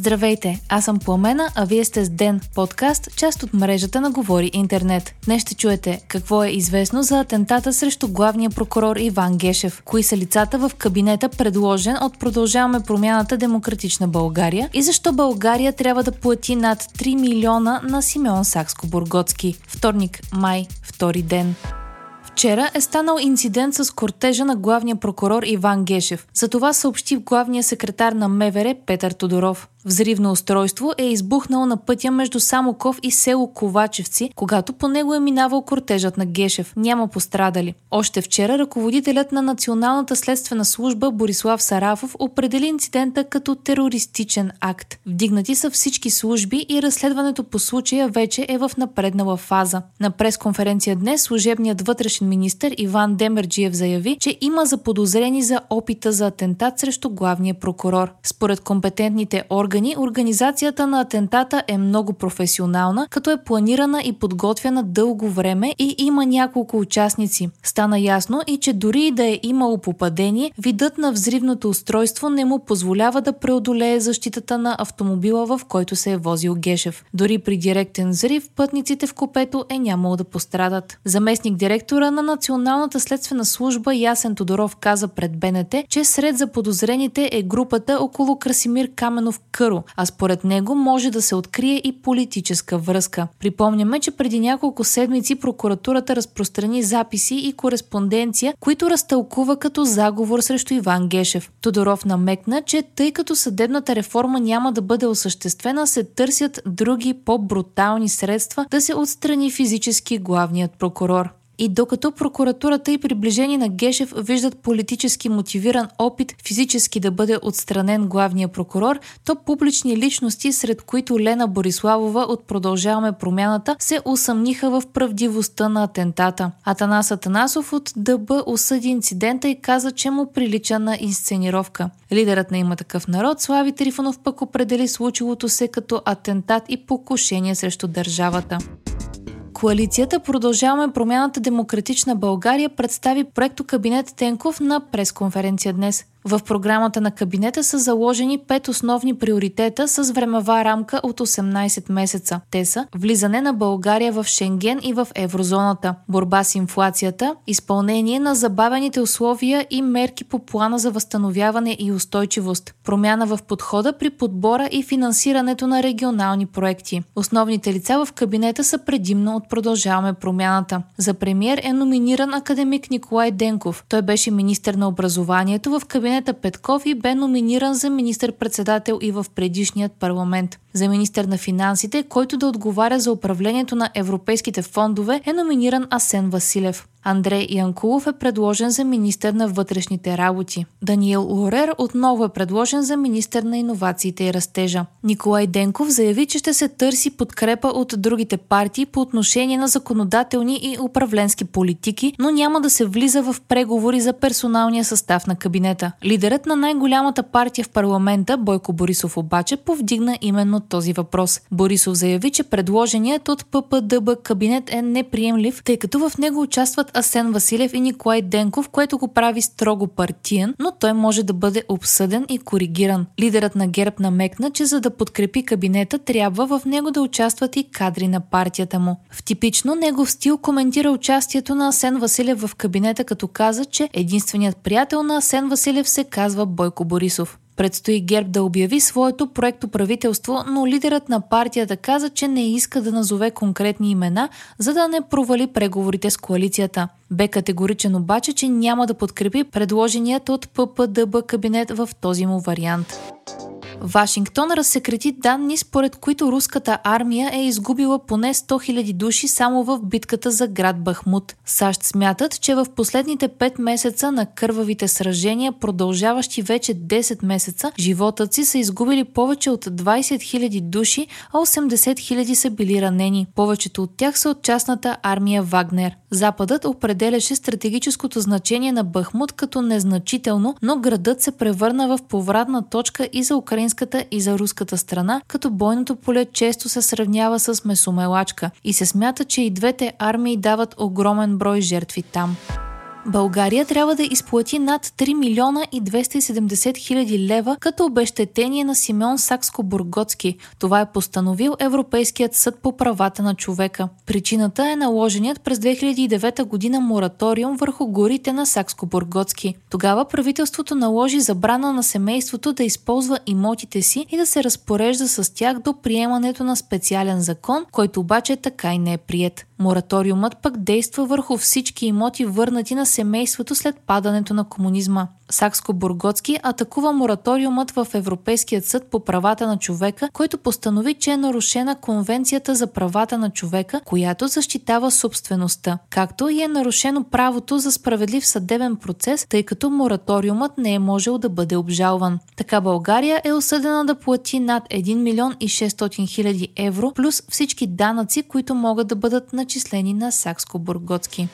Здравейте, аз съм Пламена, а вие сте с Ден, подкаст, част от мрежата на Говори Интернет. Днес ще чуете какво е известно за атентата срещу главния прокурор Иван Гешев, кои са лицата в кабинета предложен от Продължаваме промяната Демократична България и защо България трябва да плати над 3 милиона на Симеон Сакско-Бургоцки. Вторник, май, втори ден. Вчера е станал инцидент с кортежа на главния прокурор Иван Гешев. За това съобщи главния секретар на МВР Петър Тодоров. Взривно устройство е избухнало на пътя между Самоков и село Ковачевци, когато по него е минавал кортежът на Гешев. Няма пострадали. Още вчера ръководителят на Националната следствена служба Борислав Сарафов определи инцидента като терористичен акт. Вдигнати са всички служби и разследването по случая вече е в напреднала фаза. На пресконференция днес служебният вътрешен министр Иван Демерджиев заяви, че има заподозрени за опита за атентат срещу главния прокурор. Според компетентните органи органи, организацията на атентата е много професионална, като е планирана и подготвена дълго време и има няколко участници. Стана ясно и че дори и да е имало попадение, видът на взривното устройство не му позволява да преодолее защитата на автомобила, в който се е возил Гешев. Дори при директен взрив, пътниците в купето е нямало да пострадат. Заместник директора на Националната следствена служба Ясен Тодоров каза пред БНТ, че сред заподозрените е групата около Красимир Каменов Къро, а според него може да се открие и политическа връзка. Припомняме, че преди няколко седмици прокуратурата разпространи записи и кореспонденция, които разтълкува като заговор срещу Иван Гешев. Тодоров намекна, че тъй като съдебната реформа няма да бъде осъществена, се търсят други по-брутални средства да се отстрани физически главният прокурор. И докато прокуратурата и приближени на Гешев виждат политически мотивиран опит физически да бъде отстранен главния прокурор, то публични личности, сред които Лена Бориславова от Продължаваме промяната, се усъмниха в правдивостта на атентата. Атанас Атанасов от ДБ осъди инцидента и каза, че му прилича на инсценировка. Лидерът на има такъв народ, Слави Трифонов пък определи случилото се като атентат и покушение срещу държавата. Коалицията Продължаваме промяната Демократична България представи проекто кабинет Тенков на пресконференция днес. В програмата на кабинета са заложени пет основни приоритета с времева рамка от 18 месеца. Те са влизане на България в Шенген и в еврозоната, борба с инфлацията, изпълнение на забавените условия и мерки по плана за възстановяване и устойчивост, промяна в подхода при подбора и финансирането на регионални проекти. Основните лица в кабинета са предимно от Продължаваме промяната. За премьер е номиниран академик Николай Денков. Той беше министр на образованието в кабинета кабинета Петков и бе номиниран за министър-председател и в предишният парламент. За министър на финансите, който да отговаря за управлението на европейските фондове, е номиниран Асен Василев. Андрей Янкулов е предложен за министър на вътрешните работи. Даниел Лорер отново е предложен за министър на иновациите и растежа. Николай Денков заяви, че ще се търси подкрепа от другите партии по отношение на законодателни и управленски политики, но няма да се влиза в преговори за персоналния състав на кабинета. Лидерът на най-голямата партия в парламента, Бойко Борисов обаче, повдигна именно този въпрос. Борисов заяви, че предложеният от ППДБ кабинет е неприемлив, тъй като в него участват Асен Василев и Николай Денков, което го прави строго партиен, но той може да бъде обсъден и коригиран. Лидерът на ГЕРБ намекна, че за да подкрепи кабинета, трябва в него да участват и кадри на партията му. В типично негов стил коментира участието на Асен Василев в кабинета, като каза, че единственият приятел на Асен Василев се казва Бойко Борисов. Предстои ГЕРБ да обяви своето проекто правителство, но лидерът на партията каза, че не иска да назове конкретни имена, за да не провали преговорите с коалицията. Бе категоричен обаче, че няма да подкрепи предложеният от ППДБ кабинет в този му вариант. Вашингтон разсекрети данни, според които руската армия е изгубила поне 100 000 души само в битката за град Бахмут. САЩ смятат, че в последните 5 месеца на кървавите сражения, продължаващи вече 10 месеца, животът си са изгубили повече от 20 000 души, а 80 000 са били ранени. Повечето от тях са от частната армия Вагнер. Западът определяше стратегическото значение на Бахмут като незначително, но градът се превърна в повратна точка и за украинската и за руската страна, като бойното поле често се сравнява с месомелачка и се смята, че и двете армии дават огромен брой жертви там. България трябва да изплати над 3 милиона и 270 хиляди лева като обещетение на Симеон Сакско-Бургоцки. Това е постановил Европейският съд по правата на човека. Причината е наложеният през 2009 година мораториум върху горите на Сакско-Бургоцки. Тогава правителството наложи забрана на семейството да използва имотите си и да се разпорежда с тях до приемането на специален закон, който обаче така и не е прият. Мораториумът пък действа върху всички имоти върнати на семейството след падането на комунизма. Сакско-Бургоцки атакува мораториумът в Европейският съд по правата на човека, който постанови, че е нарушена Конвенцията за правата на човека, която защитава собствеността, както и е нарушено правото за справедлив съдебен процес, тъй като мораториумът не е можел да бъде обжалван. Така България е осъдена да плати над 1 милион и 600 хиляди евро, плюс всички данъци, които могат да бъдат начислени на Сакско-Бургоцки.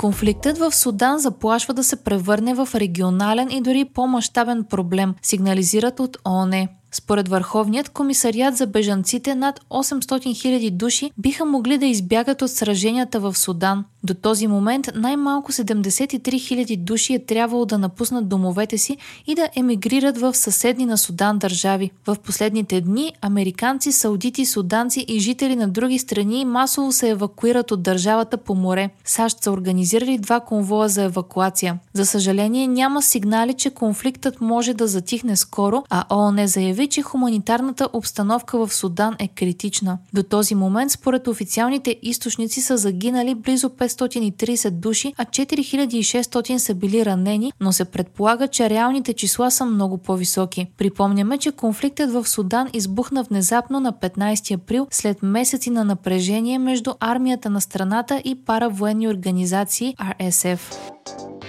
Конфликтът в Судан заплашва да се превърне в регионален и дори по-масштабен проблем, сигнализират от ООН. Според Върховният комисариат за бежанците над 800 000 души биха могли да избягат от сраженията в Судан. До този момент най-малко 73 000 души е трябвало да напуснат домовете си и да емигрират в съседни на Судан държави. В последните дни американци, саудити, суданци и жители на други страни масово се евакуират от държавата по море. САЩ са организирали два конвоя за евакуация. За съжаление няма сигнали, че конфликтът може да затихне скоро, а ООН заяви, че хуманитарната обстановка в Судан е критична. До този момент, според официалните източници, са загинали близо 530 души, а 4600 са били ранени, но се предполага, че реалните числа са много по-високи. Припомняме, че конфликтът в Судан избухна внезапно на 15 април след месеци на напрежение между армията на страната и паравоенни организации RSF.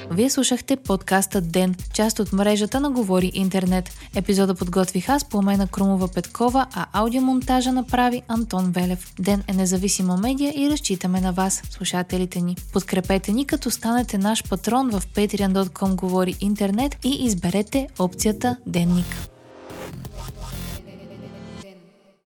Вие слушахте подкаста Ден, част от мрежата на Говори Интернет. Епизода подготвих аз, Пламена Крумова Петкова, а аудиомонтажа направи Антон Велев. Ден е независима медия и разчитаме на вас, слушателите ни. Подкрепете ни, като станете наш патрон в patreon.com Говори Интернет и изберете опцията Денник.